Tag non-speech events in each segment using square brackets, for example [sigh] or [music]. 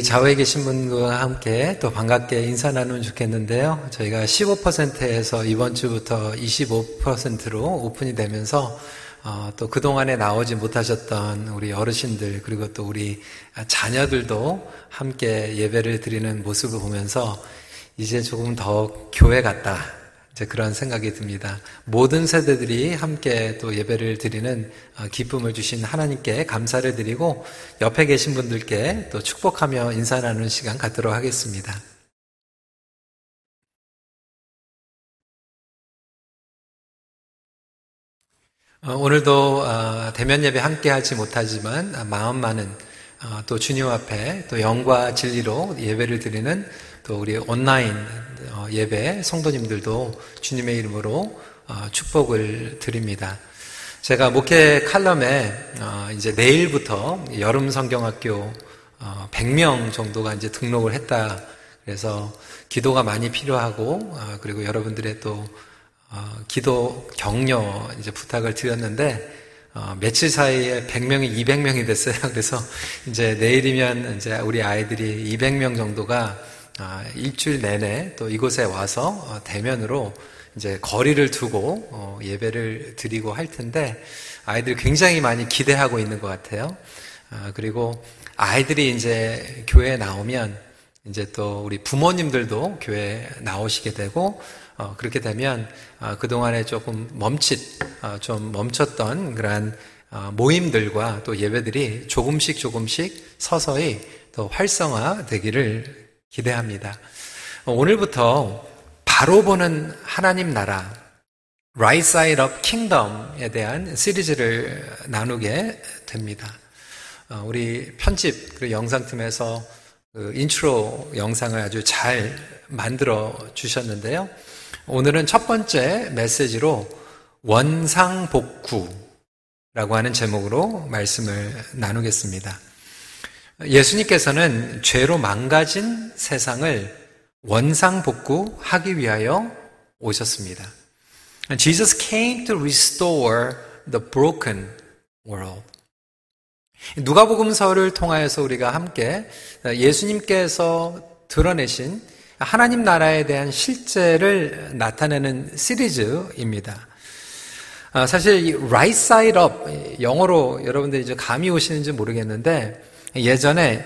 우리 좌우에 계신 분과 함께 또 반갑게 인사 나누면 좋겠는데요. 저희가 15%에서 이번 주부터 25%로 오픈이 되면서 어, 또 그동안에 나오지 못하셨던 우리 어르신들 그리고 또 우리 자녀들도 함께 예배를 드리는 모습을 보면서 이제 조금 더 교회 같다. 그런 생각이 듭니다. 모든 세대들이 함께 또 예배를 드리는 어, 기쁨을 주신 하나님께 감사를 드리고 옆에 계신 분들께 또 축복하며 인사 나누는 시간 갖도록 하겠습니다. 어, 오늘도 어, 대면 예배 함께 하지 못하지만 마음 많은 또 주님 앞에 또 영과 진리로 예배를 드리는 또 우리 온라인 어, 예배 성도님들도 주님의 이름으로 어, 축복을 드립니다. 제가 목회 칼럼에 어, 이제 내일부터 여름 성경학교 100명 정도가 이제 등록을 했다. 그래서 기도가 많이 필요하고 그리고 여러분들의 또 기도 격려 이제 부탁을 드렸는데 며칠 사이에 100명이 200명이 됐어요. [laughs] 그래서 이제 내일이면 이제 우리 아이들이 200명 정도가 아, 일주일 내내 또 이곳에 와서 어, 대면으로 이제 거리를 두고 어, 예배를 드리고 할 텐데 아이들이 굉장히 많이 기대하고 있는 것 같아요. 아, 그리고 아이들이 이제 교회에 나오면 이제 또 우리 부모님들도 교회에 나오시게 되고 어, 그렇게 되면 그동안에 조금 멈칫 좀 멈췄던 그러한 모임들과 또 예배들이 조금씩 조금씩 서서히 더 활성화되기를 기대합니다. 오늘부터 바로 보는 하나님 나라, Right Side Up Kingdom에 대한 시리즈를 나누게 됩니다. 어, 우리 편집 그 영상팀에서 그 인트로 영상을 아주 잘 만들어 주셨는데요. 오늘은 첫 번째 메시지로 원상복구라고 하는 제목으로 말씀을 나누겠습니다. 예수님께서는 죄로 망가진 세상을 원상복구하기 위하여 오셨습니다. Jesus came to restore the broken world. 누가복음서를 통하여서 우리가 함께 예수님께서 드러내신 하나님 나라에 대한 실제를 나타내는 시리즈입니다. 아, 사실 이 right side up 영어로 여러분들이 이제 감이 오시는지 모르겠는데 예전에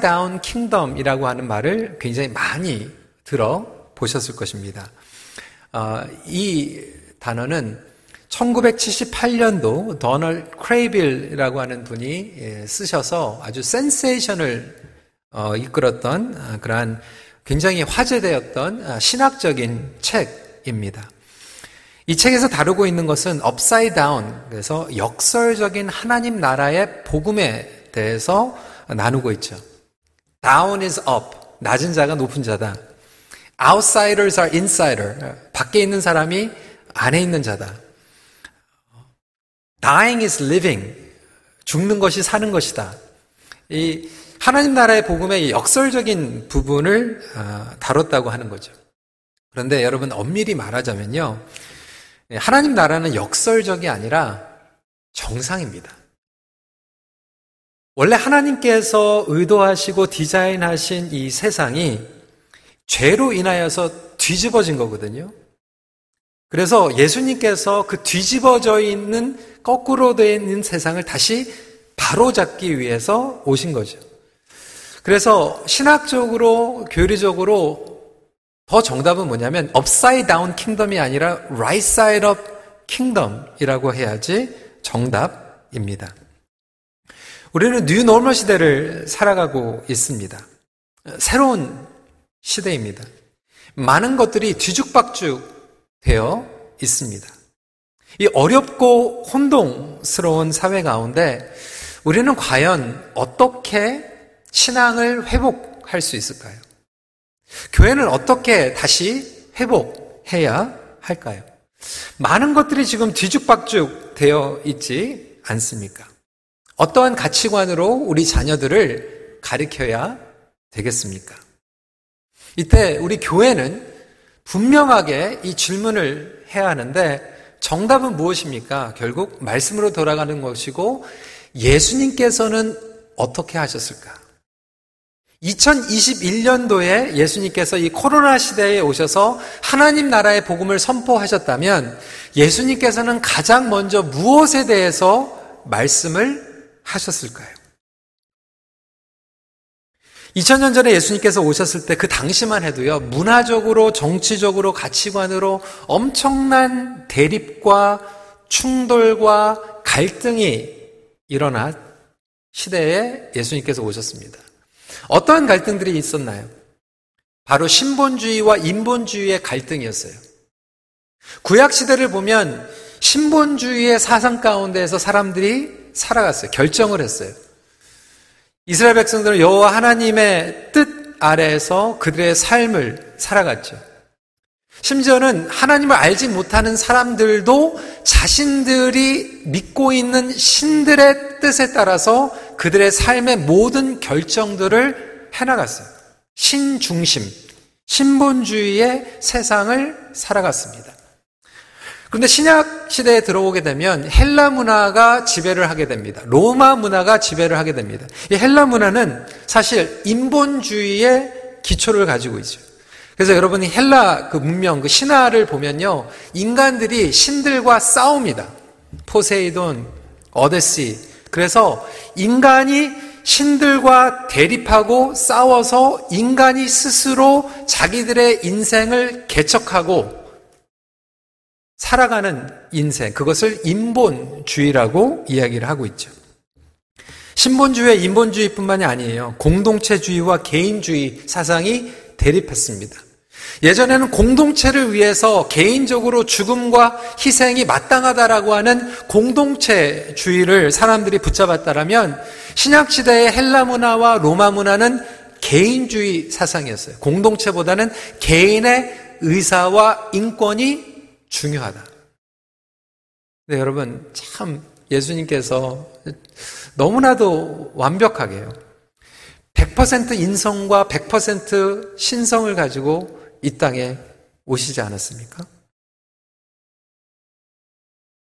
down kingdom이라고 하는 말을 굉장히 많이 들어 보셨을 것입니다. 어, 이 단어는 1978년도 Donald Kraybill이라고 하는 분이 예, 쓰셔서 아주 센세이션을 어, 이끌었던 아, 그러한 굉장히 화제되었던 아, 신학적인 책입니다. 이 책에서 다루고 있는 것은 upside down, 그래서 역설적인 하나님 나라의 복음에 대해서 나누고 있죠. Down is up. 낮은 자가 높은 자다. Outsiders are insider. 밖에 있는 사람이 안에 있는 자다. Dying is living. 죽는 것이 사는 것이다. 이 하나님 나라의 복음의 역설적인 부분을 아, 다뤘다고 하는 거죠. 그런데 여러분 엄밀히 말하자면요. 하나님 나라는 역설적이 아니라 정상입니다. 원래 하나님께서 의도하시고 디자인하신 이 세상이 죄로 인하여서 뒤집어진 거거든요. 그래서 예수님께서 그 뒤집어져 있는 거꾸로 되어 있는 세상을 다시 바로잡기 위해서 오신 거죠. 그래서 신학적으로 교리적으로 더 정답은 뭐냐면 upside down kingdom이 아니라 right side up kingdom이라고 해야지 정답입니다. 우리는 new normal 시대를 살아가고 있습니다. 새로운 시대입니다. 많은 것들이 뒤죽박죽 되어 있습니다. 이 어렵고 혼동스러운 사회 가운데 우리는 과연 어떻게 신앙을 회복할 수 있을까요? 교회는 어떻게 다시 회복해야 할까요? 많은 것들이 지금 뒤죽박죽 되어 있지 않습니까? 어떠한 가치관으로 우리 자녀들을 가르쳐야 되겠습니까? 이때 우리 교회는 분명하게 이 질문을 해야 하는데 정답은 무엇입니까? 결국 말씀으로 돌아가는 것이고 예수님께서는 어떻게 하셨을까? 2021년도에 예수님께서 이 코로나 시대에 오셔서 하나님 나라의 복음을 선포하셨다면 예수님께서는 가장 먼저 무엇에 대해서 말씀을 하셨을까요? 2000년 전에 예수님께서 오셨을 때 그 당시만 해도요, 문화적으로, 정치적으로, 가치관으로 엄청난 대립과 충돌과 갈등이 일어난 시대에 예수님께서 오셨습니다. 어떠한 갈등들이 있었나요? 바로 신본주의와 인본주의의 갈등이었어요. 구약 시대를 보면 신본주의의 사상 가운데에서 사람들이 살아갔어요. 결정을 했어요. 이스라엘 백성들은 여호와 하나님의 뜻 아래에서 그들의 삶을 살아갔죠. 심지어는 하나님을 알지 못하는 사람들도 자신들이 믿고 있는 신들의 뜻에 따라서 그들의 삶의 모든 결정들을 해나갔어요. 신중심, 신본주의의 세상을 살아갔습니다. 그런데 신약 시대에 들어오게 되면 헬라 문화가 지배를 하게 됩니다. 로마 문화가 지배를 하게 됩니다. 이 헬라 문화는 사실 인본주의의 기초를 가지고 있죠. 그래서 여러분이 헬라 그 문명, 그 신화를 보면요. 인간들이 신들과 싸웁니다. 포세이돈, 어데시. 그래서 인간이 신들과 대립하고 싸워서 인간이 스스로 자기들의 인생을 개척하고 살아가는 인생, 그것을 인본주의라고 이야기를 하고 있죠. 신본주의와 인본주의뿐만이 아니에요. 공동체주의와 개인주의 사상이 대립했습니다. 예전에는 공동체를 위해서 개인적으로 죽음과 희생이 마땅하다라고 하는 공동체주의를 사람들이 붙잡았다라면 신약시대의 헬라 문화와 로마 문화는 개인주의 사상이었어요. 공동체보다는 개인의 의사와 인권이 중요하다. 네, 여러분, 참 예수님께서 너무나도 완벽하게요. 100% 인성과 100% 신성을 가지고 이 땅에 오시지 않았습니까?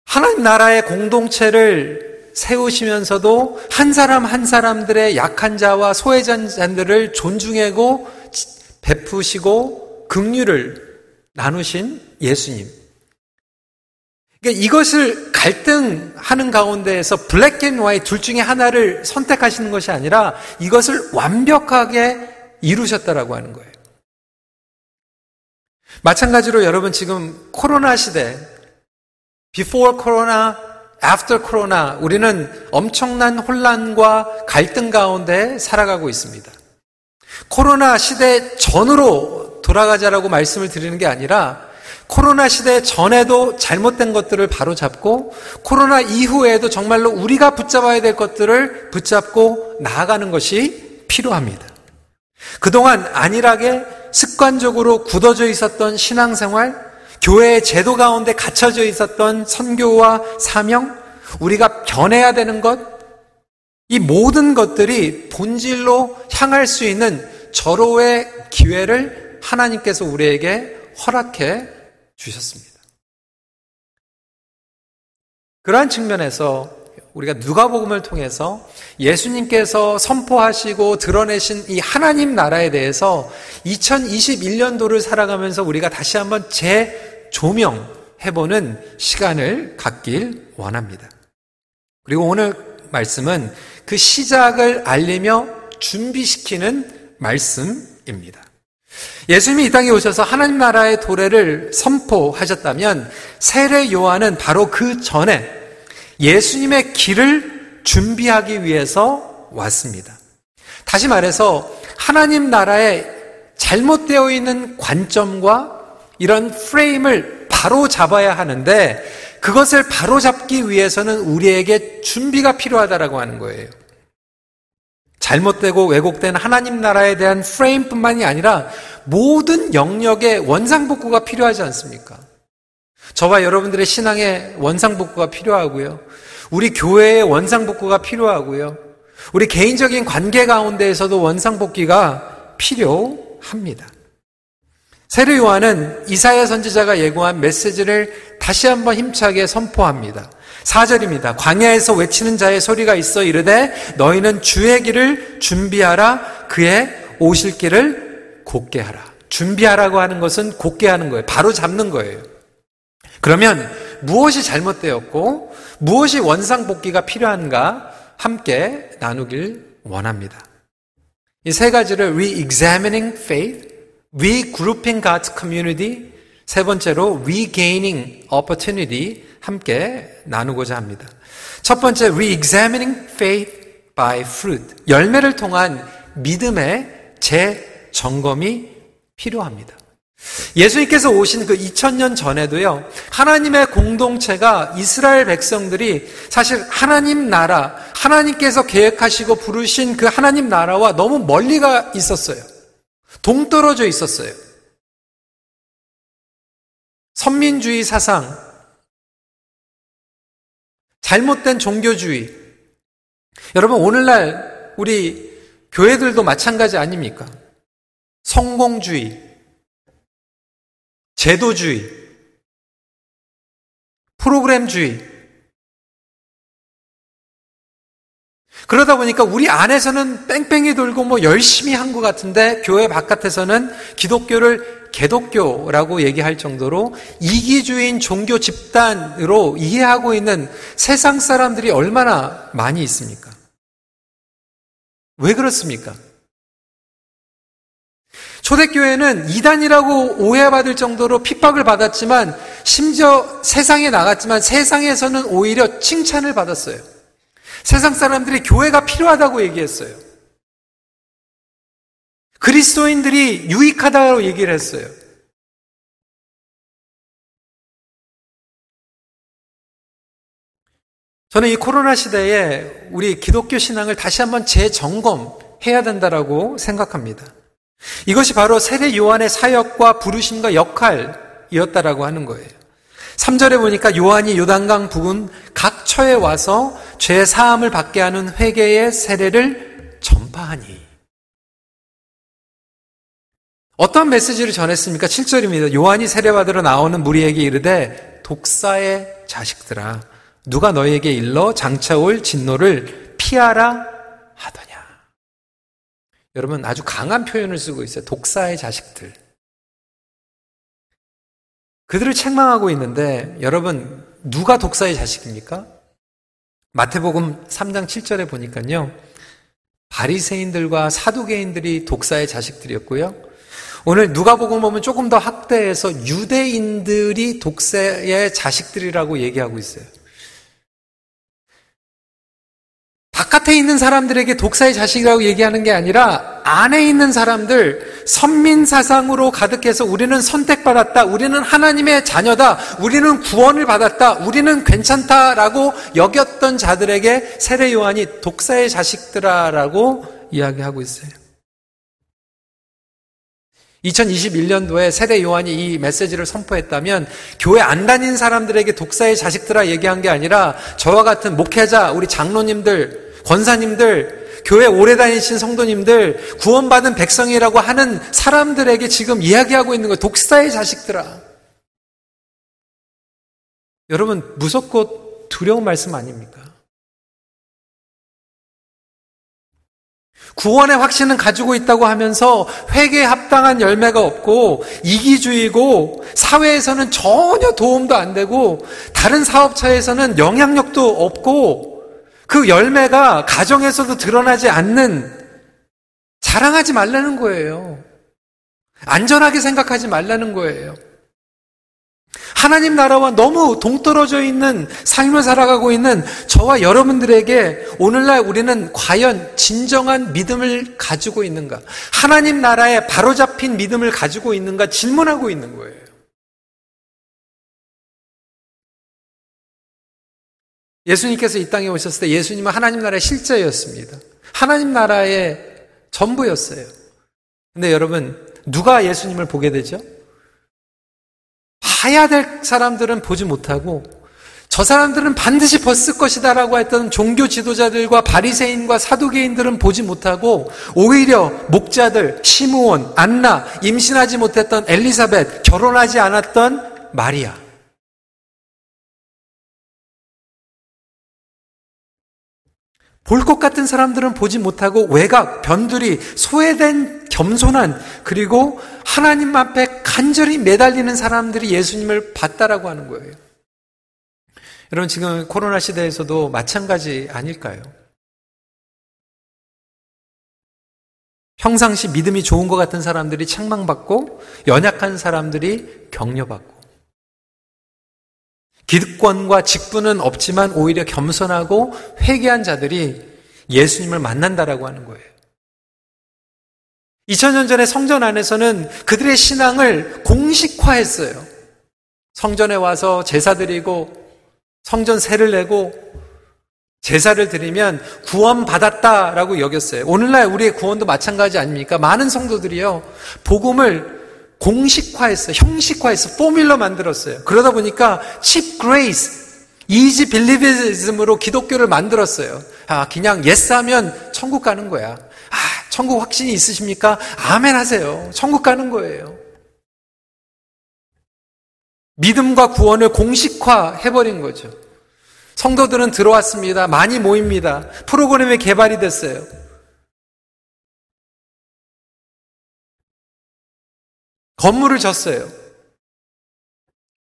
하나님 나라의 공동체를 세우시면서도 한 사람 한 사람들의 약한 자와 소외자들을 존중하고 베푸시고 긍휼을 나누신 예수님. 그러니까 이것을 갈등하는 가운데에서 black and white 둘 중에 하나를 선택하시는 것이 아니라 이것을 완벽하게 이루셨다라고 하는 거예요. 마찬가지로 여러분 지금 코로나 시대, before corona, after corona, 우리는 엄청난 혼란과 갈등 가운데 살아가고 있습니다. 코로나 시대 전으로 돌아가자라고 말씀을 드리는 게 아니라 코로나 시대 전에도 잘못된 것들을 바로 잡고 코로나 이후에도 정말로 우리가 붙잡아야 될 것들을 붙잡고 나아가는 것이 필요합니다. 그동안 안일하게 습관적으로 굳어져 있었던 신앙생활, 교회의 제도 가운데 갇혀져 있었던 선교와 사명, 우리가 변해야 되는 것, 이 모든 것들이 본질로 향할 수 있는 절호의 기회를 하나님께서 우리에게 허락해 주셨습니다. 그러한 측면에서 우리가 누가복음을 통해서 예수님께서 선포하시고 드러내신 이 하나님 나라에 대해서 2021년도를 살아가면서 우리가 다시 한번 재조명해보는 시간을 갖길 원합니다. 그리고 오늘 말씀은 그 시작을 알리며 준비시키는 말씀입니다. 예수님이 이 땅에 오셔서 하나님 나라의 도래를 선포하셨다면 세례 요한은 바로 그 전에 예수님의 길을 준비하기 위해서 왔습니다. 다시 말해서 하나님 나라에 잘못되어 있는 관점과 이런 프레임을 바로 잡아야 하는데 그것을 바로 잡기 위해서는 우리에게 준비가 필요하다라고 하는 거예요. 잘못되고 왜곡된 하나님 나라에 대한 프레임뿐만이 아니라 모든 영역의 원상복구가 필요하지 않습니까? 저와 여러분들의 신앙의 원상복구가 필요하고요. 우리 교회의 원상복구가 필요하고요. 우리 개인적인 관계 가운데에서도 원상복귀가 필요합니다. 세례 요한은 이사야 선지자가 예고한 메시지를 다시 한번 힘차게 선포합니다. 4절입니다. 광야에서 외치는 자의 소리가 있어 이르되 너희는 주의 길을 준비하라 그의 오실 길을 곧게 하라. 준비하라고 하는 것은 곧게 하는 거예요. 바로 잡는 거예요. 그러면 무엇이 잘못되었고 무엇이 원상복귀가 필요한가 함께 나누길 원합니다. 이 세 가지를 re-examining faith, regrouping God's community, 세 번째로 regaining opportunity 함께 나누고자 합니다. 첫 번째 re-examining faith by fruit. 열매를 통한 믿음의 재점검이 필요합니다. 예수님께서 오신 그 2000년 전에도요, 하나님의 공동체가 이스라엘 백성들이 사실 하나님 나라, 하나님께서 계획하시고 부르신 그 하나님 나라와 너무 멀리가 있었어요. 동떨어져 있었어요. 선민주의 사상, 잘못된 종교주의. 여러분, 오늘날 우리 교회들도 마찬가지 아닙니까? 성공주의, 제도주의, 프로그램주의. 그러다 보니까 우리 안에서는 뺑뺑이 돌고 뭐 열심히 한 것 같은데 교회 바깥에서는 기독교를 개독교라고 얘기할 정도로 이기주의인 종교 집단으로 이해하고 있는 세상 사람들이 얼마나 많이 있습니까? 왜 그렇습니까? 초대교회는 이단이라고 오해받을 정도로 핍박을 받았지만 심지어 세상에 나갔지만 세상에서는 오히려 칭찬을 받았어요. 세상 사람들이 교회가 필요하다고 얘기했어요. 그리스도인들이 유익하다고 얘기를 했어요. 저는 이 코로나 시대에 우리 기독교 신앙을 다시 한번 재점검해야 된다라고 생각합니다. 이것이 바로 세례 요한의 사역과 부르심과 역할이었다라고 하는 거예요. 3절에 보니까 요한이 요단강 부근 각 처에 와서 죄 사함을 받게 하는 회개의 세례를 전파하니. 어떤 메시지를 전했습니까? 7절입니다. 요한이 세례받으러 나오는 무리에게 이르되 독사의 자식들아 누가 너에게 일러 장차 올 진노를 피하라 하더냐. 여러분 아주 강한 표현을 쓰고 있어요. 독사의 자식들. 그들을 책망하고 있는데 여러분 누가 독사의 자식입니까? 마태복음 3장 7절에 보니까요. 바리새인들과 사두개인들이 독사의 자식들이었고요. 오늘 누가복음 보면 조금 더 확대해서 유대인들이 독사의 자식들이라고 얘기하고 있어요. 바깥에 있는 사람들에게 독사의 자식이라고 얘기하는 게 아니라 안에 있는 사람들 선민 사상으로 가득해서 우리는 선택받았다. 우리는 하나님의 자녀다. 우리는 구원을 받았다. 우리는 괜찮다라고 여겼던 자들에게 세례 요한이 독사의 자식들아라고 이야기하고 있어요. 2021년도에 세례 요한이 이 메시지를 선포했다면 교회 안 다닌 사람들에게 독사의 자식들아 얘기한 게 아니라 저와 같은 목회자, 우리 장로님들, 권사님들, 교회 오래 다니신 성도님들, 구원받은 백성이라고 하는 사람들에게 지금 이야기하고 있는 거 독사의 자식들아. 여러분, 무섭고 두려운 말씀 아닙니까? 구원의 확신은 가지고 있다고 하면서 회개에 합당한 열매가 없고 이기주의고 사회에서는 전혀 도움도 안 되고 다른 사업차에서는 영향력도 없고 그 열매가 가정에서도 드러나지 않는 자랑하지 말라는 거예요. 안전하게 생각하지 말라는 거예요. 하나님 나라와 너무 동떨어져 있는 삶을 살아가고 있는 저와 여러분들에게 오늘날 우리는 과연 진정한 믿음을 가지고 있는가? 하나님 나라에 바로잡힌 믿음을 가지고 있는가 질문하고 있는 거예요. 예수님께서 이 땅에 오셨을 때 예수님은 하나님 나라의 실제였습니다. 하나님 나라의 전부였어요. 근데 여러분, 누가 예수님을 보게 되죠? 봐야 될 사람들은 보지 못하고 저 사람들은 반드시 벗을 것이다라고 했던 종교 지도자들과 바리새인과 사두개인들은 보지 못하고 오히려 목자들 시므온, 안나, 임신하지 못했던 엘리사벳, 결혼하지 않았던 마리아 볼 것 같은 사람들은 보지 못하고 외곽, 변두리, 소외된 겸손한 그리고 하나님 앞에 간절히 매달리는 사람들이 예수님을 봤다라고 하는 거예요. 여러분 지금 코로나 시대에서도 마찬가지 아닐까요? 평상시 믿음이 좋은 것 같은 사람들이 책망받고 연약한 사람들이 격려받고 기득권과 직분은 없지만 오히려 겸손하고 회개한 자들이 예수님을 만난다라고 하는 거예요. 2000년 전에 성전 안에서는 그들의 신앙을 공식화했어요. 성전에 와서 제사 드리고 성전 세를 내고 제사를 드리면 구원받았다라고 여겼어요. 오늘날 우리의 구원도 마찬가지 아닙니까? 많은 성도들이요. 복음을 공식화했어요. 형식화해서 formula 만들었어요. 그러다 보니까 cheap grace, easy believism으로 기독교를 만들었어요. 아, 그냥 yes 하면 천국 가는 거야. 아, 천국 확신이 있으십니까? 아멘 하세요. 천국 가는 거예요. 믿음과 구원을 공식화 해버린 거죠. 성도들은 들어왔습니다. 많이 모입니다. 프로그램이 개발이 됐어요. 건물을 졌어요.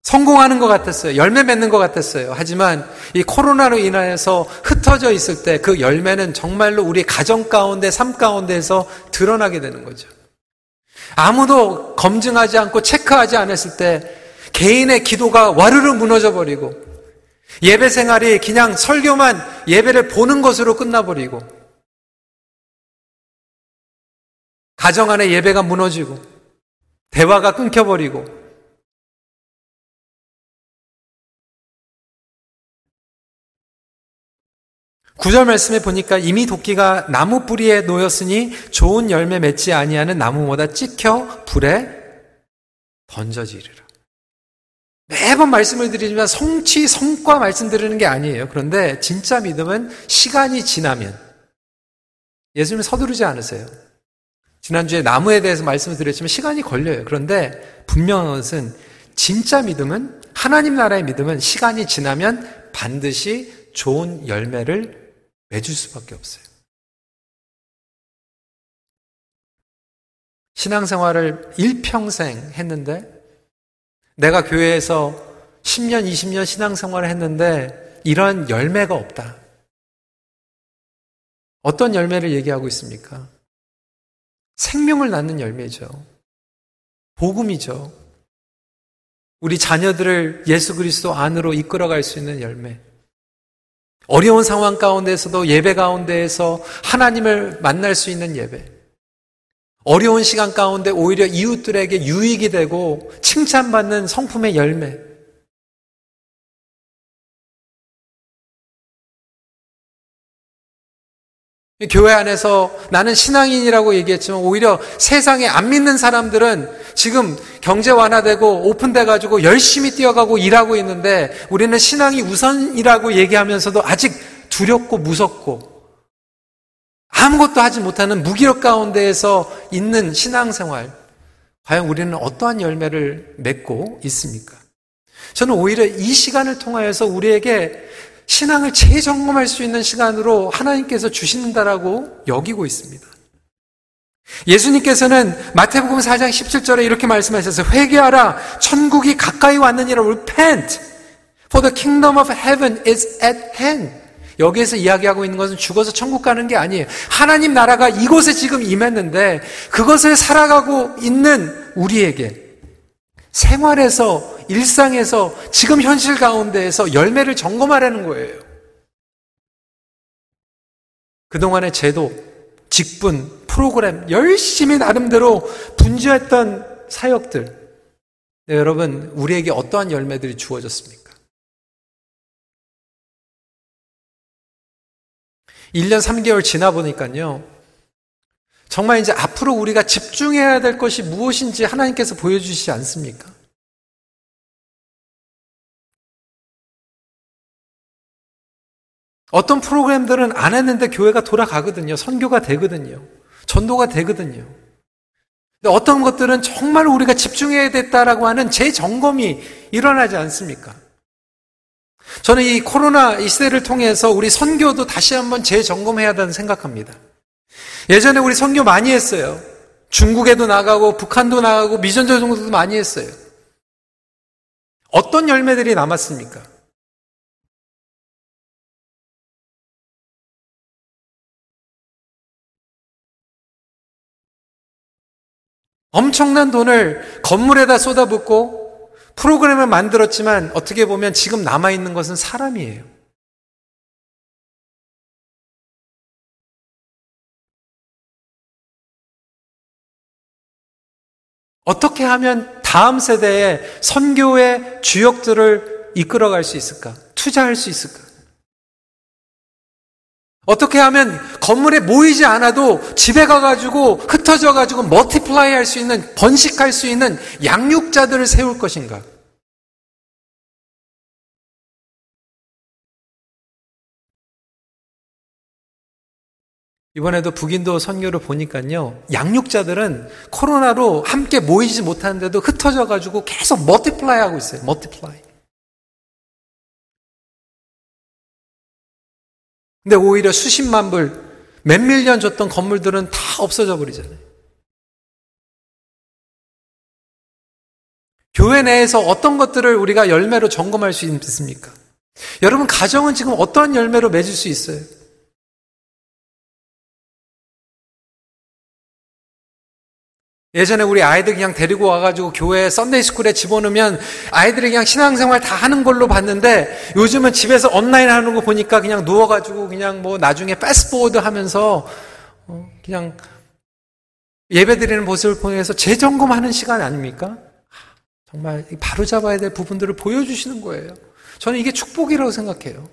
성공하는 것 같았어요. 열매 맺는 것 같았어요. 하지만 이 코로나로 인하여서 흩어져 있을 때 그 열매는 정말로 우리 가정 가운데, 삶 가운데에서 드러나게 되는 거죠. 아무도 검증하지 않고 체크하지 않았을 때 개인의 기도가 와르르 무너져 버리고 예배 생활이 그냥 설교만 예배를 보는 것으로 끝나버리고 가정 안에 예배가 무너지고 대화가 끊겨버리고 구절 말씀에 보니까 이미 도끼가 나무 뿌리에 놓였으니 좋은 열매 맺지 아니하는 나무보다 찍혀 불에 던져지리라. 매번 말씀을 드리지만 성취, 성과 말씀드리는 게 아니에요. 그런데 진짜 믿음은 시간이 지나면 예수님 서두르지 않으세요. 지난주에 나무에 대해서 말씀을 드렸지만 시간이 걸려요. 그런데 분명한 것은 진짜 믿음은 하나님 나라의 믿음은 시간이 지나면 반드시 좋은 열매를 맺을 수밖에 없어요. 신앙생활을 일평생 했는데 내가 교회에서 10년, 20년 신앙생활을 했는데 이런 열매가 없다. 어떤 열매를 얘기하고 있습니까? 생명을 낳는 열매죠. 복음이죠. 우리 자녀들을 예수 그리스도 안으로 이끌어갈 수 있는 열매. 어려운 상황 가운데서도 예배 가운데에서 하나님을 만날 수 있는 예배. 어려운 시간 가운데 오히려 이웃들에게 유익이 되고 칭찬받는 성품의 열매. 교회 안에서 나는 신앙인이라고 얘기했지만 오히려 세상에 안 믿는 사람들은 지금 경제 완화되고 오픈돼 가지고 열심히 뛰어가고 일하고 있는데 우리는 신앙이 우선이라고 얘기하면서도 아직 두렵고 무섭고 아무것도 하지 못하는 무기력 가운데에서 있는 신앙생활, 과연 우리는 어떠한 열매를 맺고 있습니까? 저는 오히려 이 시간을 통하여서 우리에게 신앙을 재점검할 수 있는 시간으로 하나님께서 주신다라고 여기고 있습니다. 예수님께서는 마태복음 4장 17절에 이렇게 말씀하셨어요. 회개하라. 천국이 가까이 왔느니라. Repent. For the kingdom of heaven is at hand. 여기에서 이야기하고 있는 것은 죽어서 천국 가는 게 아니에요. 하나님 나라가 이곳에 지금 임했는데 그것을 살아가고 있는 우리에게 생활에서 일상에서 지금 현실 가운데에서 열매를 점검하라는 거예요. 그동안의 제도, 직분, 프로그램 열심히 나름대로 분주했던 사역들 네, 여러분 우리에게 어떠한 열매들이 주어졌습니까? 1년 3개월 지나 보니까요. 정말 이제 앞으로 우리가 집중해야 될 것이 무엇인지 하나님께서 보여주시지 않습니까? 어떤 프로그램들은 안 했는데 교회가 돌아가거든요. 선교가 되거든요. 전도가 되거든요. 근데 어떤 것들은 정말 우리가 집중해야 됐다라고 하는 재점검이 일어나지 않습니까? 저는 이 코로나 이 시대를 통해서 우리 선교도 다시 한번 재점검해야 한다는 생각합니다. 예전에 우리 선교 많이 했어요. 중국에도 나가고 북한도 나가고 미전조 정도도 많이 했어요. 어떤 열매들이 남았습니까? 엄청난 돈을 건물에다 쏟아붓고 프로그램을 만들었지만 어떻게 보면 지금 남아있는 것은 사람이에요. 어떻게 하면 다음 세대의 선교의 주역들을 이끌어갈 수 있을까? 투자할 수 있을까? 어떻게 하면 건물에 모이지 않아도 집에 가가지고 흩어져가지고 머티플라이 할 수 있는, 번식할 수 있는 양육자들을 세울 것인가? 이번에도 북인도 선교를 보니까요, 양육자들은 코로나로 함께 모이지 못하는데도 흩어져가지고 계속 multiply 하고 있어요. multiply. 근데 오히려 수십만 불, 몇 million 줬던 건물들은 다 없어져 버리잖아요. 교회 내에서 어떤 것들을 우리가 열매로 점검할 수 있습니까? 여러분, 가정은 지금 어떠한 열매로 맺을 수 있어요? 예전에 우리 아이들 그냥 데리고 와가지고 교회 Sunday school에 집어넣으면 아이들이 그냥 신앙생활 다 하는 걸로 봤는데 요즘은 집에서 온라인 하는 거 보니까 그냥 누워가지고 그냥 뭐 나중에 fast forward 하면서 어, 그냥 예배 드리는 모습을 보면서 재점검하는 시간 아닙니까? 정말 바로 잡아야 될 부분들을 보여주시는 거예요. 저는 이게 축복이라고 생각해요.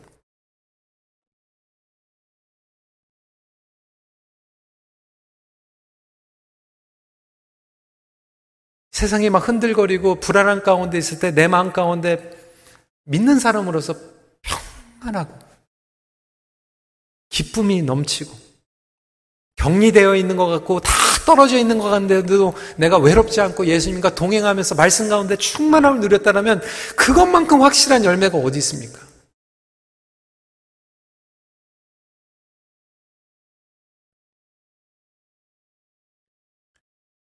세상이 막 흔들거리고 불안한 가운데 있을 때 내 마음 가운데 믿는 사람으로서 평안하고 기쁨이 넘치고 격리되어 있는 것 같고 다 떨어져 있는 것 같은데도 내가 외롭지 않고 예수님과 동행하면서 말씀 가운데 충만함을 누렸다면 그것만큼 확실한 열매가 어디 있습니까?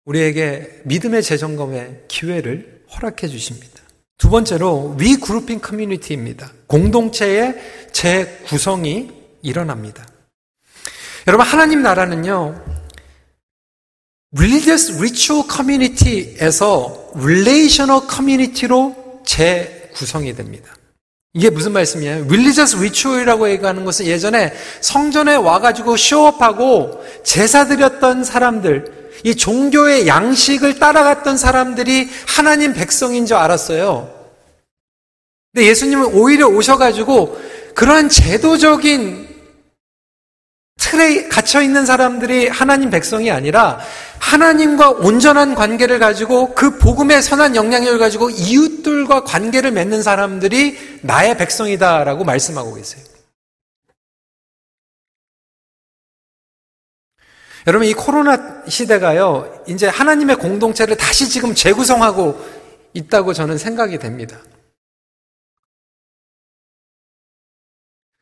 우리에게 믿음의 재점검의 기회를 허락해 주십니다. 두 번째로 위그룹핑 커뮤니티입니다. 공동체의 재구성이 일어납니다. 여러분 하나님 나라는요. religious ritual community에서 relational community로 재구성이 됩니다. 이게 무슨 말씀이에요? religious ritual이라고 얘기하는 것은 예전에 성전에 와가지고 쇼업하고 제사 드렸던 사람들, 이 종교의 양식을 따라갔던 사람들이 하나님 백성인 줄 알았어요. 근데 예수님은 오히려 오셔가지고 그러한 제도적인 틀에 갇혀 있는 사람들이 하나님 백성이 아니라 하나님과 온전한 관계를 가지고 그 복음의 선한 영향력을 가지고 이웃들과 관계를 맺는 사람들이 나의 백성이다라고 말씀하고 계세요. 여러분, 이 코로나 시대가요, 이제 하나님의 공동체를 다시 지금 재구성하고 있다고 저는 생각이 됩니다.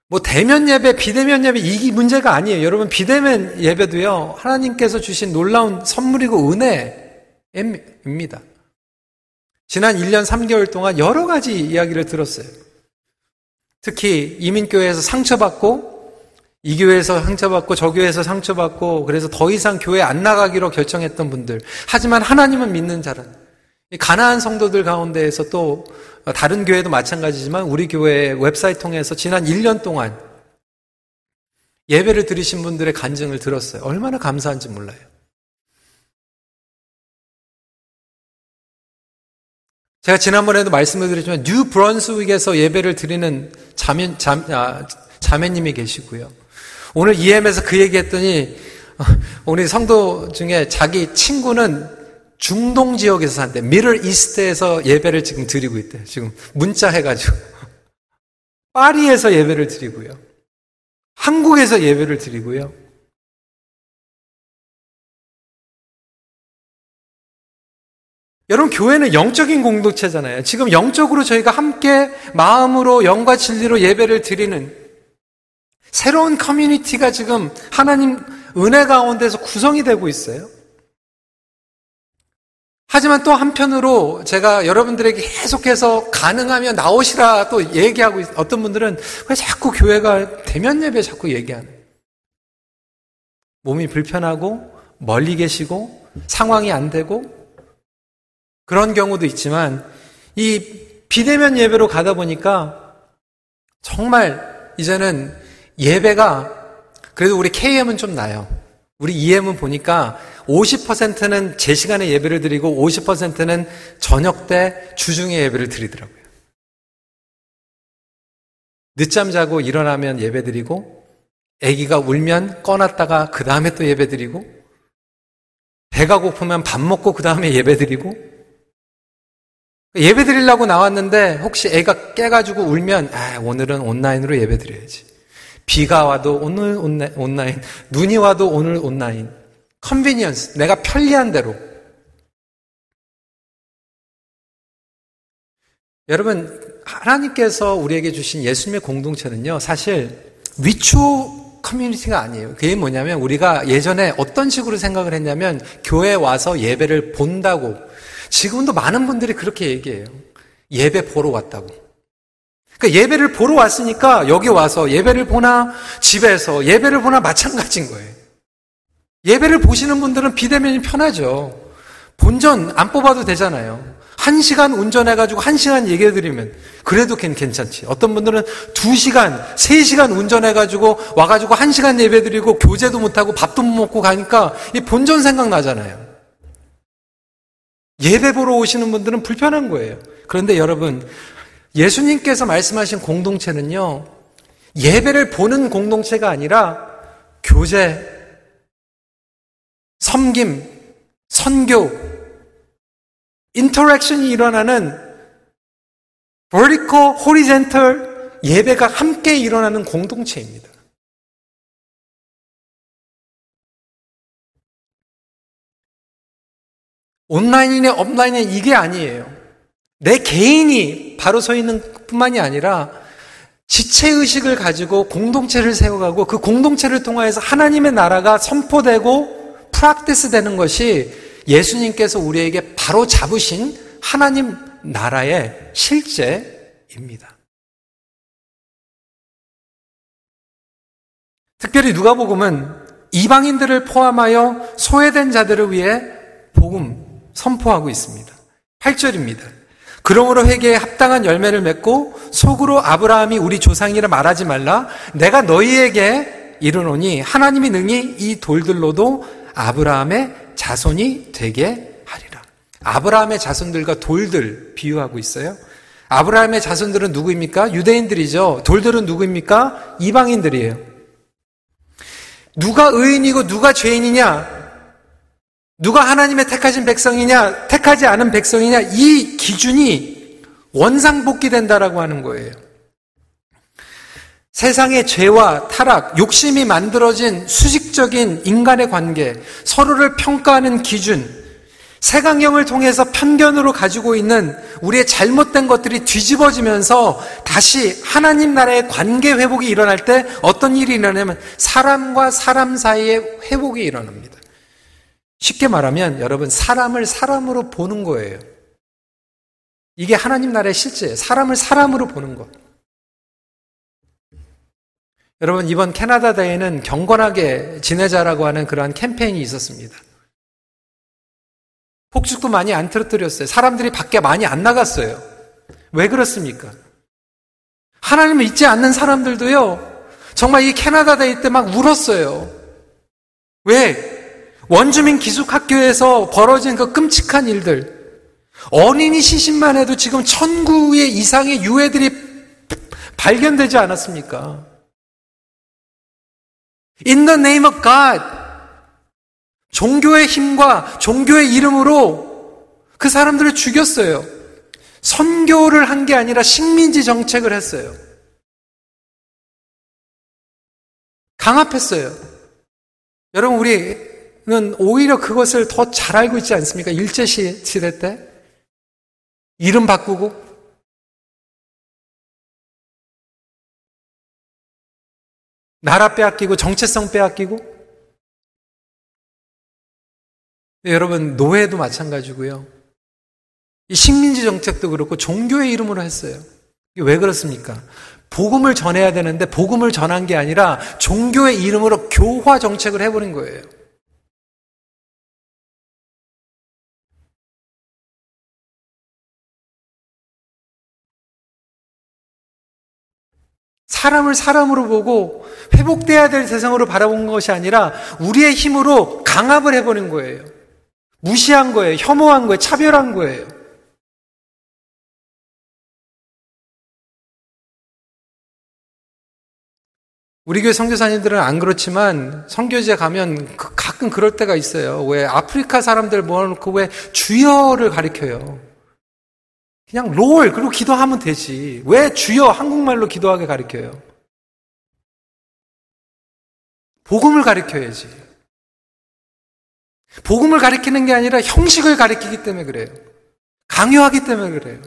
뭐 대면 예배, 비대면 예배 이게 문제가 아니에요. 여러분 비대면 예배도요. 하나님께서 주신 놀라운 선물이고 은혜입니다. 지난 1년 3개월 동안 여러 가지 이야기를 들었어요. 특히 이민교회에서 상처받고 이 교회에서 상처받고 저 교회에서 상처받고 그래서 더 이상 교회 안 나가기로 결정했던 분들. 하지만 하나님은 믿는 자는 가나안 성도들 가운데에서 또 다른 교회도 마찬가지지만 우리 교회 웹사이트 통해서 지난 1년 동안 예배를 드리신 분들의 간증을 들었어요. 얼마나 감사한지 몰라요. 제가 지난번에도 말씀을 드렸지만 뉴 브런스윅에서 예배를 드리는 자매, 자, 아, 자매님이 계시고요. 오늘 EM에서 그 얘기했더니 어, 우리 성도 중에 자기 친구는 중동 지역에서 산대. 미를 이스트에서 예배를 지금 드리고 있대. 지금 문자 해가지고. [laughs] 파리에서 예배를 드리고요. 한국에서 예배를 드리고요. 여러분, 교회는 영적인 공동체잖아요. 지금 영적으로 저희가 함께 마음으로 영과 진리로 예배를 드리는 새로운 커뮤니티가 지금 하나님 은혜 가운데서 구성이 되고 있어요. 하지만 또 한편으로 제가 여러분들에게 계속해서 가능하면 나오시라 또 얘기하고 있, 어떤 분들은 왜 자꾸 교회가 대면 예배 자꾸 얘기하는 몸이 불편하고 멀리 계시고 상황이 안 되고 그런 경우도 있지만 이 비대면 예배로 가다 보니까 정말 이제는 예배가 그래도 우리 KM은 좀 나요. 우리 EM은 보니까 50%는 제 시간에 예배를 드리고 50%는 저녁 때 주중에 예배를 드리더라고요. 늦잠 자고 일어나면 예배 드리고 아기가 울면 꺼놨다가 그 다음에 또 예배 드리고 배가 고프면 밥 먹고 그 다음에 예배 드리고 예배 드리려고 나왔는데 혹시 애가 깨가지고 울면 아, 오늘은 온라인으로 예배 드려야지. 비가 와도 오늘 온라인, 눈이 와도 오늘 온라인. convenience, 내가 편리한 대로. 여러분, 하나님께서 우리에게 주신 예수님의 공동체는요, 사실 watcher community가 아니에요. 그게 뭐냐면 우리가 예전에 어떤 식으로 생각을 했냐면 교회 와서 예배를 본다고. 지금도 많은 분들이 그렇게 얘기해요. 예배 보러 왔다고. 그러니까 예배를 보러 왔으니까 여기 와서 예배를 보나 집에서 예배를 보나 마찬가지인 거예요. 예배를 보시는 분들은 비대면이 편하죠. 본전 안 뽑아도 되잖아요. 한 시간 운전해가지고 한 시간 얘기해 드리면 그래도 괜찮지. 어떤 분들은 두 시간, 세 시간 운전해가지고 와가지고 한 시간 예배 드리고 교제도 못하고 밥도 못 먹고 가니까 이 본전 생각나잖아요. 예배 보러 오시는 분들은 불편한 거예요. 그런데 여러분, 예수님께서 말씀하신 공동체는요, 예배를 보는 공동체가 아니라 교제, 섬김, 선교, 인터랙션이 일어나는 vertical, horizontal 예배가 함께 일어나는 공동체입니다. 온라인이네 업라인이네 이게 아니에요. 내 개인이 바로 서 있는 뿐만이 아니라 지체의식을 가지고 공동체를 세워가고 그 공동체를 통하여서 하나님의 나라가 선포되고 프락티스 되는 것이 예수님께서 우리에게 바로 잡으신 하나님 나라의 실제입니다. 특별히 누가복음은 이방인들을 포함하여 소외된 자들을 위해 복음 선포하고 있습니다. 8절입니다. 그러므로 회개에 합당한 열매를 맺고 속으로 아브라함이 우리 조상이라 말하지 말라 내가 너희에게 이르노니 하나님이 능히 이 돌들로도 아브라함의 자손이 되게 하리라. 아브라함의 자손들과 돌들 비유하고 있어요. 아브라함의 자손들은 누구입니까? 유대인들이죠. 돌들은 누구입니까? 이방인들이에요. 누가 의인이고 누가 죄인이냐? 누가 하나님의 택하신 백성이냐? 택하지 않은 백성이냐? 이 기준이 원상복귀 된다라고 하는 거예요. 세상의 죄와 타락, 욕심이 만들어진 수직적인 인간의 관계, 서로를 평가하는 기준, 세강경을 통해서 편견으로 가지고 있는 우리의 잘못된 것들이 뒤집어지면서 다시 하나님 나라의 관계 회복이 일어날 때 어떤 일이 일어나냐면 사람과 사람 사이의 회복이 일어납니다. 쉽게 말하면 여러분 사람을 사람으로 보는 거예요. 이게 하나님 나라의 실제예요. 사람을 사람으로 보는 것. 여러분, 이번 캐나다 대회는 경건하게 지내자라고 하는 그러한 캠페인이 있었습니다. 폭죽도 많이 안 틀어뜨렸어요. 사람들이 밖에 많이 안 나갔어요. 왜 그렇습니까? 하나님을 잊지 않는 사람들도요, 정말 이 캐나다 대회 때 막 울었어요. 왜? 원주민 기숙학교에서 벌어진 그 끔찍한 일들. 어린이 시신만 해도 지금 천구의 이상의 유해들이 발견되지 않았습니까? In the name of God. 종교의 힘과 종교의 이름으로 그 사람들을 죽였어요. 선교를 한 게 아니라 식민지 정책을 했어요. 강압했어요. 여러분, 우리 는 오히려 그것을 더 잘 알고 있지 않습니까? 일제시대 때. 이름 바꾸고 나라 빼앗기고 정체성 빼앗기고 네, 여러분 노예도 마찬가지고요. 이 식민지 정책도 그렇고 종교의 이름으로 했어요. 왜 그렇습니까? 복음을 전해야 되는데 복음을 전한 게 아니라 종교의 이름으로 교화 정책을 해버린 거예요. 사람을 사람으로 보고 회복돼야 될 세상으로 바라본 것이 아니라 우리의 힘으로 강압을 해버린 거예요. 무시한 거예요. 혐오한 거예요. 차별한 거예요. 우리 교회 선교사님들은 안 그렇지만 선교지에 가면 그 가끔 그럴 때가 있어요. 왜 아프리카 사람들 모아놓고 왜 주여를 가리켜요. 그냥 롤 그리고 기도하면 되지. 왜 주여 한국말로 기도하게 가리켜요? 복음을 가리켜야지. 복음을 가리키는 게 아니라 형식을 가리키기 때문에 그래요. 강요하기 때문에 그래요.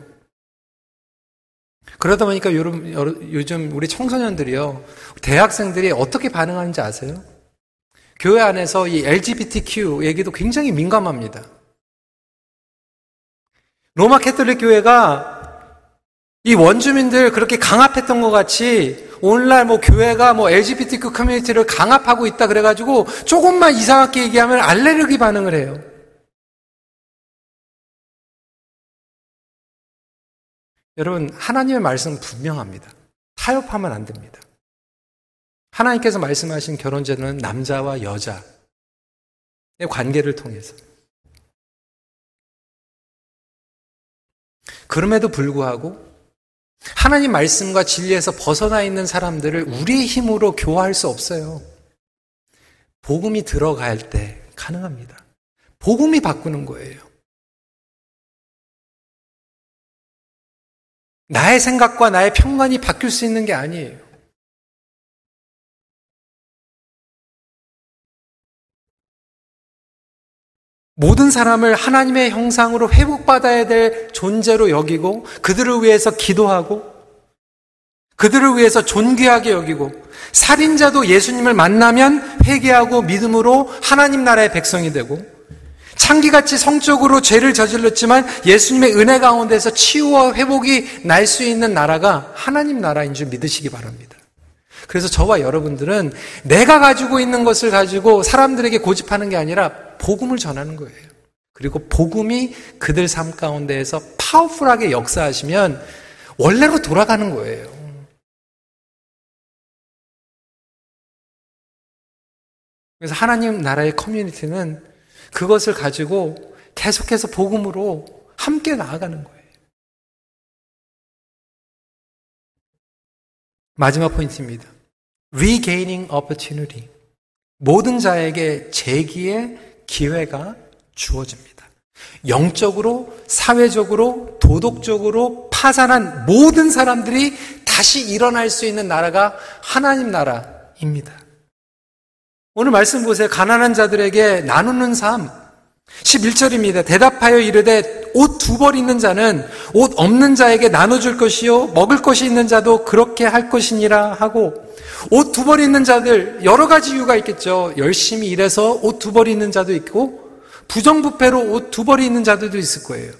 그러다 보니까 요즘 우리 청소년들이요, 대학생들이 어떻게 반응하는지 아세요? 교회 안에서 이 LGBTQ 얘기도 굉장히 민감합니다. 로마 캐톨릭 교회가 이 원주민들 그렇게 강압했던 것 같이 오늘날 뭐 교회가 뭐 LGBTQ 커뮤니티를 강압하고 있다 그래가지고 조금만 이상하게 얘기하면 알레르기 반응을 해요. 여러분, 하나님의 말씀은 분명합니다. 타협하면 안 됩니다. 하나님께서 말씀하신 결혼제는 남자와 여자의 관계를 통해서 그럼에도 불구하고 하나님 말씀과 진리에서 벗어나 있는 사람들을 우리의 힘으로 교화할 수 없어요. 복음이 들어갈 때 가능합니다. 복음이 바꾸는 거예요. 나의 생각과 나의 평관이 바뀔 수 있는 게 아니에요. 모든 사람을 하나님의 형상으로 회복받아야 될 존재로 여기고 그들을 위해서 기도하고 그들을 위해서 존귀하게 여기고 살인자도 예수님을 만나면 회개하고 믿음으로 하나님 나라의 백성이 되고 창기같이 성적으로 죄를 저질렀지만 예수님의 은혜 가운데서 치유와 회복이 날 수 있는 나라가 하나님 나라인 줄 믿으시기 바랍니다. 그래서 저와 여러분들은 내가 가지고 있는 것을 가지고 사람들에게 고집하는 게 아니라 복음을 전하는 거예요. 그리고 복음이 그들 삶 가운데에서 파워풀하게 역사하시면 원래로 돌아가는 거예요. 그래서 하나님 나라의 커뮤니티는 그것을 가지고 계속해서 복음으로 함께 나아가는 거예요. 마지막 포인트입니다. Regaining opportunity. 모든 자에게 재기의 기회가 주어집니다. 영적으로, 사회적으로, 도덕적으로 파산한 모든 사람들이 다시 일어날 수 있는 나라가 하나님 나라입니다. 오늘 말씀 보세요. 가난한 자들에게 나누는 삶. 11절입니다. 대답하여 이르되 옷 두 벌 있는 자는 옷 없는 자에게 나눠줄 것이요 먹을 것이 있는 자도 그렇게 할 것이니라 하고 옷 두벌 있는 자들 여러 가지 이유가 있겠죠. 열심히 일해서 옷 두벌 있는 자도 있고 부정부패로 옷 두 벌이 있는 자들도 있을 거예요.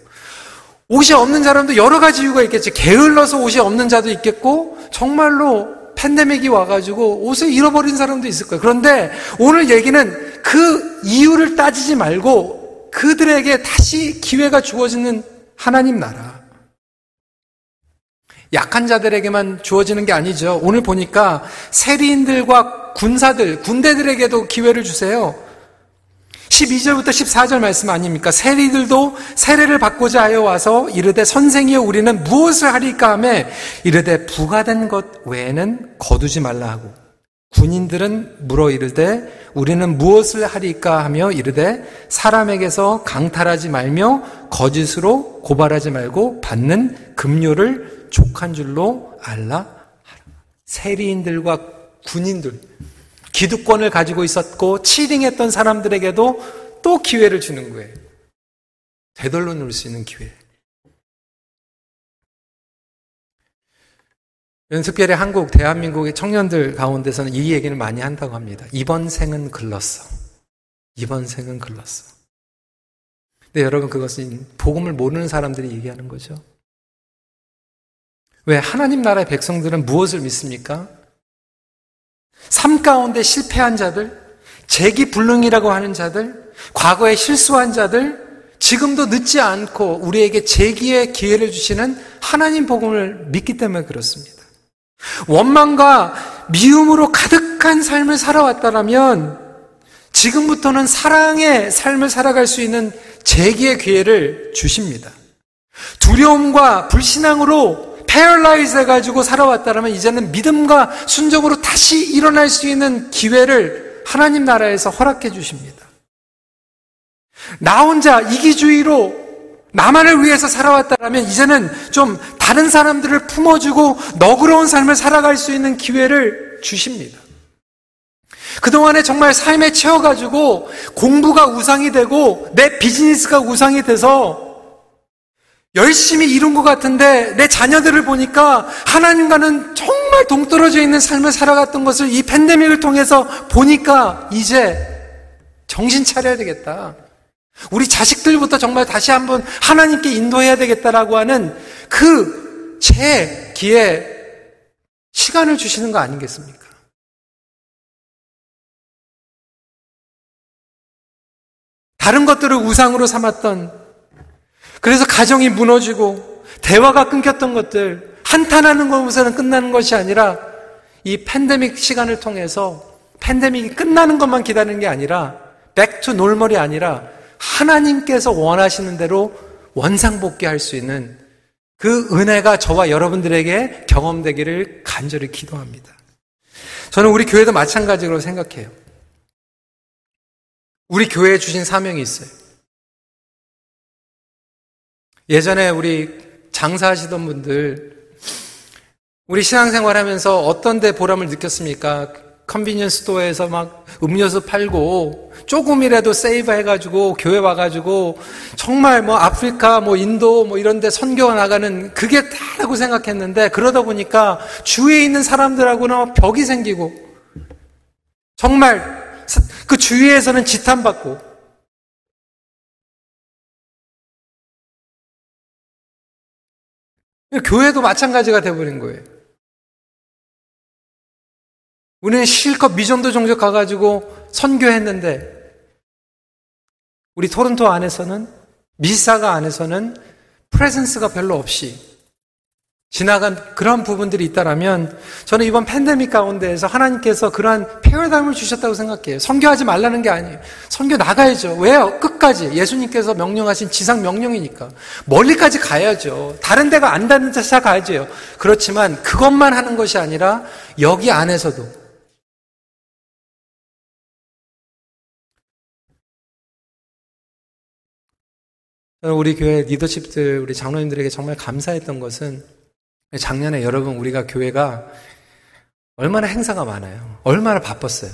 옷이 없는 사람도 여러 가지 이유가 있겠죠. 게을러서 옷이 없는 자도 있겠고 정말로 팬데믹이 와가지고 옷을 잃어버린 사람도 있을 거예요. 그런데 오늘 얘기는 그 이유를 따지지 말고 그들에게 다시 기회가 주어지는 하나님 나라. 약한 자들에게만 주어지는 게 아니죠. 오늘 보니까 세리인들과 군사들, 군대들에게도 기회를 주세요. 12절부터 14절 말씀 아닙니까? 세리들도 세례를 받고자 하여 와서 이르되 선생이여 우리는 무엇을 하리까 하며 이르되 부가된 것 외에는 거두지 말라 하고 군인들은 물어 이르되 우리는 무엇을 하리까 하며 이르되 사람에게서 강탈하지 말며 거짓으로 고발하지 말고 받는 급료를 족한 줄로 알라 하라. 세리인들과 군인들, 기득권을 가지고 있었고 치딩했던 사람들에게도 또 기회를 주는 거예요. 되돌려 놓을 수 있는 기회. 특별히 한국, 대한민국의 청년들 가운데서는 이 얘기를 많이 한다고 합니다. 이번 생은 글렀어. 이번 생은 글렀어. 근데 여러분, 그것은 복음을 모르는 사람들이 얘기하는 거죠. 왜 하나님 나라의 백성들은 무엇을 믿습니까? 삶 가운데 실패한 자들, 재기불능이라고 하는 자들, 과거에 실수한 자들, 지금도 늦지 않고 우리에게 재기의 기회를 주시는 하나님 복음을 믿기 때문에 그렇습니다. 원망과 미움으로 가득한 삶을 살아왔다면 지금부터는 사랑의 삶을 살아갈 수 있는 재기의 기회를 주십니다. 두려움과 불신앙으로 paralyze 해가지고 살아왔다면 이제는 믿음과 순종으로 다시 일어날 수 있는 기회를 하나님 나라에서 허락해 주십니다. 나 혼자 이기주의로 나만을 위해서 살아왔다면 이제는 좀 다른 사람들을 품어주고 너그러운 삶을 살아갈 수 있는 기회를 주십니다. 그동안에 정말 삶에 채워가지고 공부가 우상이 되고 내 비즈니스가 우상이 돼서 열심히 이룬 것 같은데 내 자녀들을 보니까 하나님과는 정말 동떨어져 있는 삶을 살아갔던 것을 이 팬데믹을 통해서 보니까 이제 정신 차려야 되겠다. 우리 자식들부터 정말 다시 한번 하나님께 인도해야 되겠다라고 하는 그 제 기에 시간을 주시는 거 아니겠습니까? 다른 것들을 우상으로 삼았던 그래서 가정이 무너지고 대화가 끊겼던 것들 한탄하는 것으로는 끝나는 것이 아니라 이 팬데믹 시간을 통해서 팬데믹이 끝나는 것만 기다리는 게 아니라 백투 놀멀이 아니라 하나님께서 원하시는 대로 원상복귀 할 수 있는 그 은혜가 저와 여러분들에게 경험되기를 간절히 기도합니다. 저는 우리 교회도 마찬가지로 생각해요. 우리 교회에 주신 사명이 있어요. 예전에 우리 장사하시던 분들, 우리 신앙생활 하면서 어떤 데 보람을 느꼈습니까? convenience store에서 막 음료수 팔고 조금이라도 save 해가지고 교회 와가지고 정말 뭐 아프리카 뭐 인도 뭐 이런 데 선교 나가는 그게 다라고 생각했는데 그러다 보니까 주위에 있는 사람들하고는 벽이 생기고 정말 그 주위에서는 지탄받고 교회도 마찬가지가 돼버린 거예요. 우리는 실컷 미전도 종족 가가지고 선교했는데 우리 토론토 안에서는 미사가 안에서는 프레젠스가 별로 없이 지나간 그런 부분들이 있다라면 저는 이번 팬데믹 가운데에서 하나님께서 그러한 패러다임을 주셨다고 생각해요. 선교하지 말라는 게 아니에요. 선교 나가야죠. 왜요? 끝까지 예수님께서 명령하신 지상 명령이니까 멀리까지 가야죠. 다른 데가 안 닿는 데서 가야죠. 그렇지만 그것만 하는 것이 아니라 여기 안에서도 우리 교회 리더십들, 우리 장로님들에게 정말 감사했던 것은 작년에 여러분 우리가 교회가 얼마나 행사가 많아요. 얼마나 바빴어요.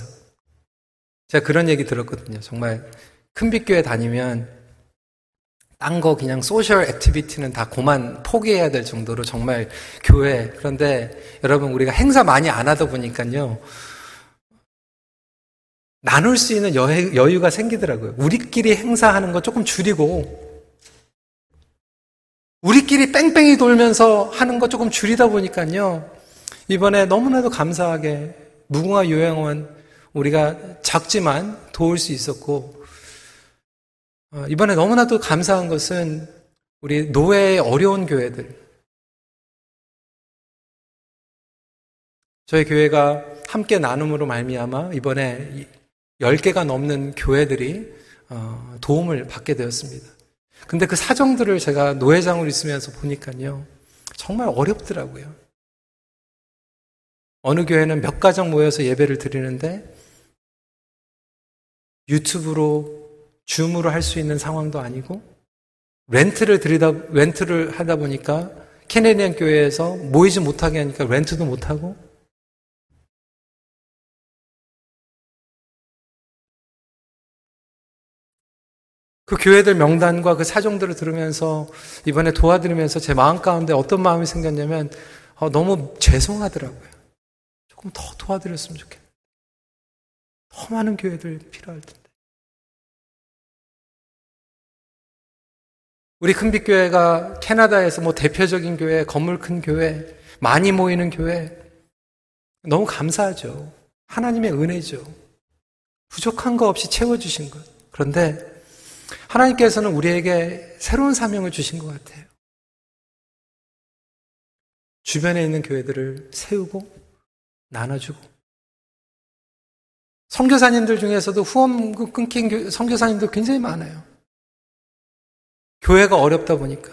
제가 그런 얘기 들었거든요. 정말 큰빛교회 다니면 딴 거 그냥 social activity는 다 그만 포기해야 될 정도로 정말 교회 그런데 여러분 우리가 행사 많이 안 하다 보니까요. 나눌 수 있는 여유 가 생기더라고요. 우리끼리 행사하는 거 조금 줄이고 우리끼리 뺑뺑이 돌면서 하는 거 조금 줄이다 보니까요. 이번에 너무나도 감사하게 무궁화 요양원 우리가 작지만 도울 수 있었고 어, 이번에 너무나도 감사한 것은 우리 노예의 어려운 교회들 저희 교회가 함께 나눔으로 말미암아 이번에 10개가 넘는 교회들이 어, 도움을 받게 되었습니다. 근데 그 사정들을 제가 노회장으로 있으면서 보니까요. 정말 어렵더라고요. 어느 교회는 몇 가정 모여서 예배를 드리는데 유튜브로 줌으로 할 수 있는 상황도 아니고 렌트를 드리다 렌트를 하다 보니까 캐네디안 교회에서 모이지 못하게 하니까 렌트도 못 하고 그 교회들 명단과 그 사정들을 들으면서 이번에 도와드리면서 제 마음 가운데 어떤 마음이 생겼냐면 어, 너무 죄송하더라고요. 조금 더 도와드렸으면 좋겠다. 더 많은 교회들 필요할 텐데. 우리 큰빛교회가 캐나다에서 뭐 대표적인 교회, 건물 큰 교회, 많이 모이는 교회, 너무 감사하죠. 하나님의 은혜죠. 부족한 거 없이 채워주신 것. 그런데 하나님께서는 우리에게 새로운 사명을 주신 것 같아요. 주변에 있는 교회들을 세우고 나눠주고 선교사님들 중에서도 후원금 끊긴 선교사님들 굉장히 많아요. 교회가 어렵다 보니까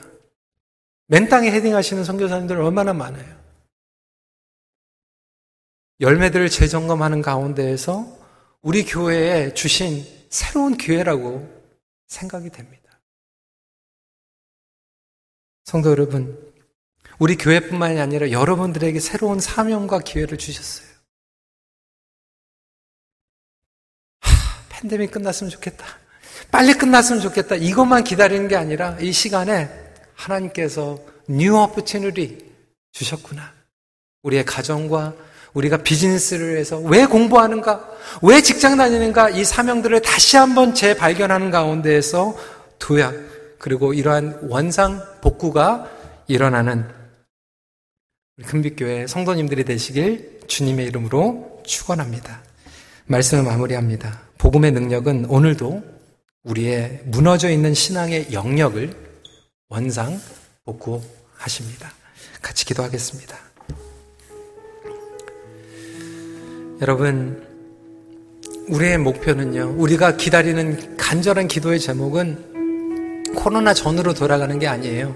맨 땅에 헤딩하시는 선교사님들 얼마나 많아요. 열매들을 재점검하는 가운데에서 우리 교회에 주신 새로운 기회라고 생각이 됩니다. 성도 여러분, 우리 교회뿐만이 아니라 여러분들에게 새로운 사명과 기회를 주셨어요. 하, 팬데믹 끝났으면 좋겠다. 빨리 끝났으면 좋겠다. 이것만 기다리는 게 아니라 이 시간에 하나님께서 뉴 오프치누리 주셨구나. 우리의 가정과 우리가 비즈니스를 해서 왜 공부하는가? 왜 직장 다니는가? 이 사명들을 다시 한번 재발견하는 가운데에서 도약, 그리고 이러한 원상 복구가 일어나는 큰빛교회 성도님들이 되시길 주님의 이름으로 축원합니다. 말씀을 마무리합니다. 복음의 능력은 오늘도 우리의 무너져 있는 신앙의 영역을 원상 복구하십니다. 같이 기도하겠습니다. 여러분, 우리의 목표는요, 우리가 기다리는 간절한 기도의 제목은 코로나 전으로 돌아가는 게 아니에요.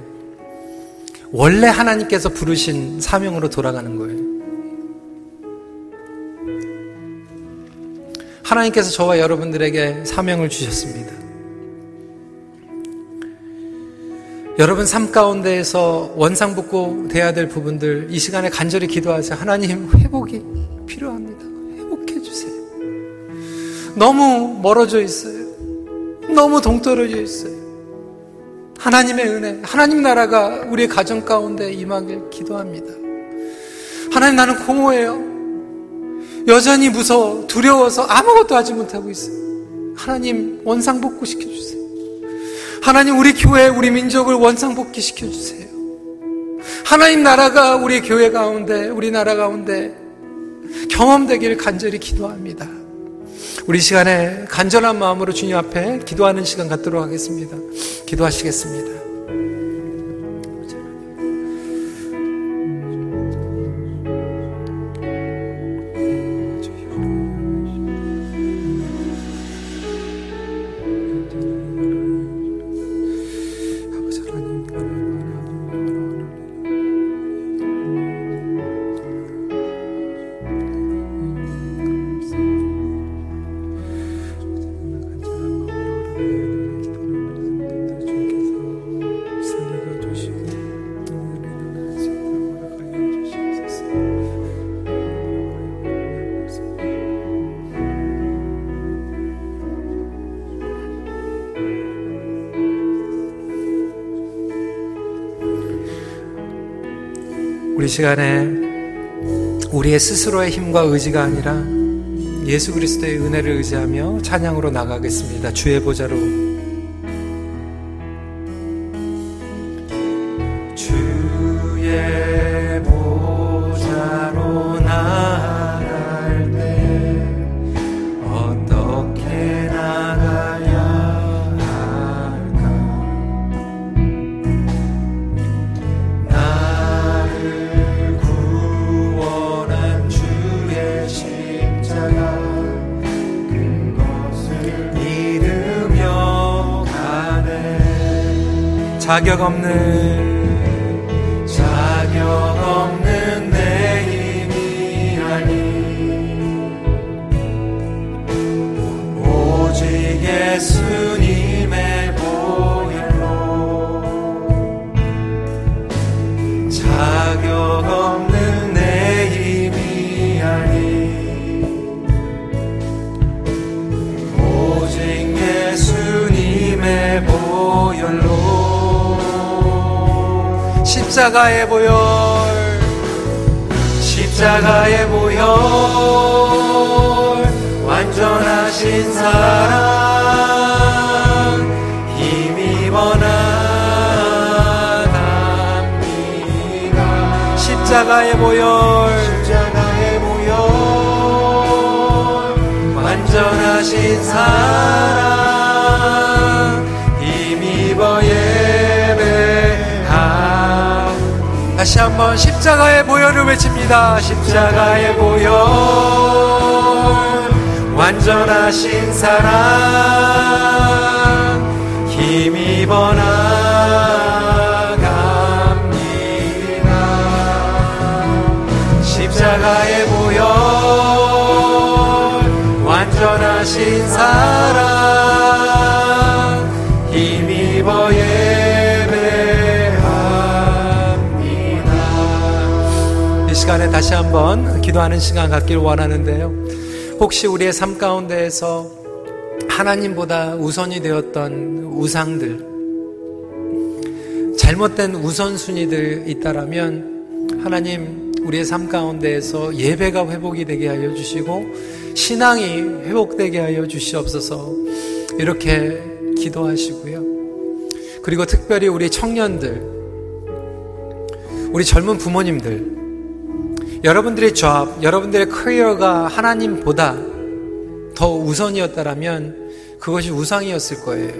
원래 하나님께서 부르신 사명으로 돌아가는 거예요. 하나님께서 저와 여러분들에게 사명을 주셨습니다. 여러분 삶 가운데에서 원상복구 돼야 될 부분들 이 시간에 간절히 기도하세요. 하나님 회복이 필요합니다. 회복해 주세요. 너무 멀어져 있어요. 너무 동떨어져 있어요. 하나님의 은혜, 하나님 나라가 우리의 가정 가운데 임하길 기도합니다. 하나님 나는 공허해요. 여전히 무서워, 두려워서 아무것도 하지 못하고 있어요. 하나님 원상복구 시켜주세요. 하나님 우리 교회, 우리 민족을 원상복귀 시켜주세요. 하나님 나라가 우리 교회 가운데, 우리 나라 가운데 경험되길 간절히 기도합니다. 우리 시간에 간절한 마음으로 주님 앞에 기도하는 시간 갖도록 하겠습니다. 기도하시겠습니다. 시간에 우리의 스스로의 힘과 의지가 아니라 예수 그리스도의 은혜를 의지하며 찬양으로 나가겠습니다. 주의 보좌로 자격 없는 십자가의 보혈. 십자가의 보혈. 완전하신 사랑. 힘입어 나갑니다. 십자가의 보혈. 십자가의 보혈. 완전하신 사랑 다시 한번 십자가의 보혈을 외칩니다. 십자가의 보혈. 완전하신 사랑. 힘입어 나갑니다. 십자가의 보혈. 완전하신 사랑 시간에 다시 한번 기도하는 시간 갖길 원하는데요. 혹시 우리의 삶 가운데에서 하나님보다 우선이 되었던 우상들, 잘못된 우선순위들 있다라면 하나님 우리의 삶 가운데에서 예배가 회복이 되게 하여 주시고 신앙이 회복되게 하여 주시옵소서 이렇게 기도하시고요. 그리고 특별히 우리 청년들, 우리 젊은 부모님들, 여러분들의 job, 여러분들의 커리어가 하나님보다 더 우선이었다라면 그것이 우상이었을 거예요.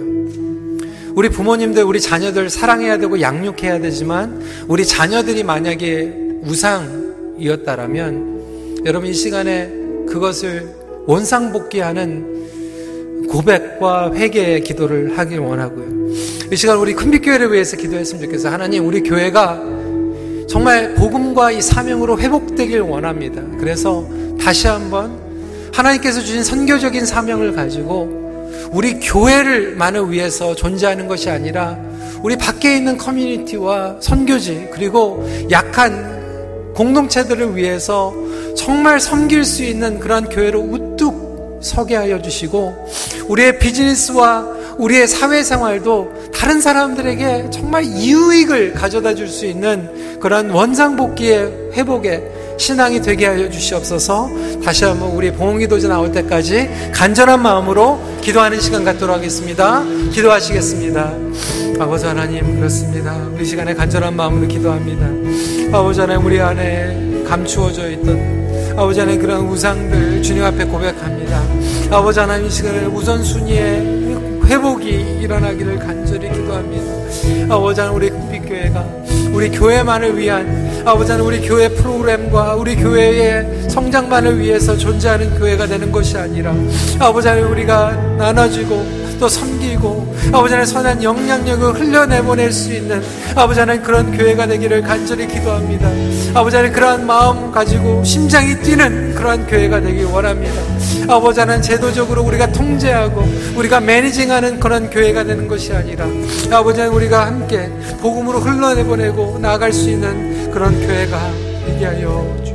우리 부모님들, 우리 자녀들 사랑해야 되고 양육해야 되지만 우리 자녀들이 만약에 우상이었다라면 여러분 이 시간에 그것을 원상복귀하는 고백과 회개의 기도를 하길 원하고요. 이 시간 우리 큰빛교회를 위해서 기도했으면 좋겠어요. 하나님, 우리 교회가 정말 복음과 이 사명으로 회복되길 원합니다. 그래서 다시 한번 하나님께서 주신 선교적인 사명을 가지고 우리 교회를만을 위해서 존재하는 것이 아니라 우리 밖에 있는 커뮤니티와 선교지 그리고 약한 공동체들을 위해서 정말 섬길 수 있는 그런 교회로 우뚝 서게 하여 주시고 우리의 비즈니스와 우리의 사회생활도 다른 사람들에게 정말 이유익을 가져다 줄 수 있는 그런 원상복귀의 회복의 신앙이 되게 하여 주시옵소서 다시 한번 우리 봉기도제 나올 때까지 간절한 마음으로 기도하는 시간 갖도록 하겠습니다. 기도하시겠습니다. 아버지 하나님 그렇습니다. 우리 시간에 간절한 마음으로 기도합니다. 아버지 하나님 우리 안에 감추어져 있던 아버지 하나님 그런 우상들 주님 앞에 고백합니다. 아버지 하나님 이 시간에 우선순위에 회복이 일어나기를 간절히 기도합니다. 아버지 하나님 우리 금빛교회가 우리 교회만을 위한 아버지 하나님 우리 교회 프로그램과 우리 교회의 성장만을 위해서 존재하는 교회가 되는 것이 아니라 아버지 하나님 우리가 나눠지고 또 섬기고 아버지 하나님 선한 영향력을 흘려내보낼 수 있는 아버지 하나님 그런 교회가 되기를 간절히 기도합니다. 아버지 하나님 그러한 마음 가지고 심장이 뛰는 그러한 교회가 되길 원합니다. 아버지 하나님 제도적으로 우리가 통제하고 우리가 매니징하는 그런 교회가 되는 것이 아니라 아버지 하나님 우리가 함께 복음으로 흘러내보내고 나아갈 수 있는 그런 교회가 되게 하여 주시옵소서.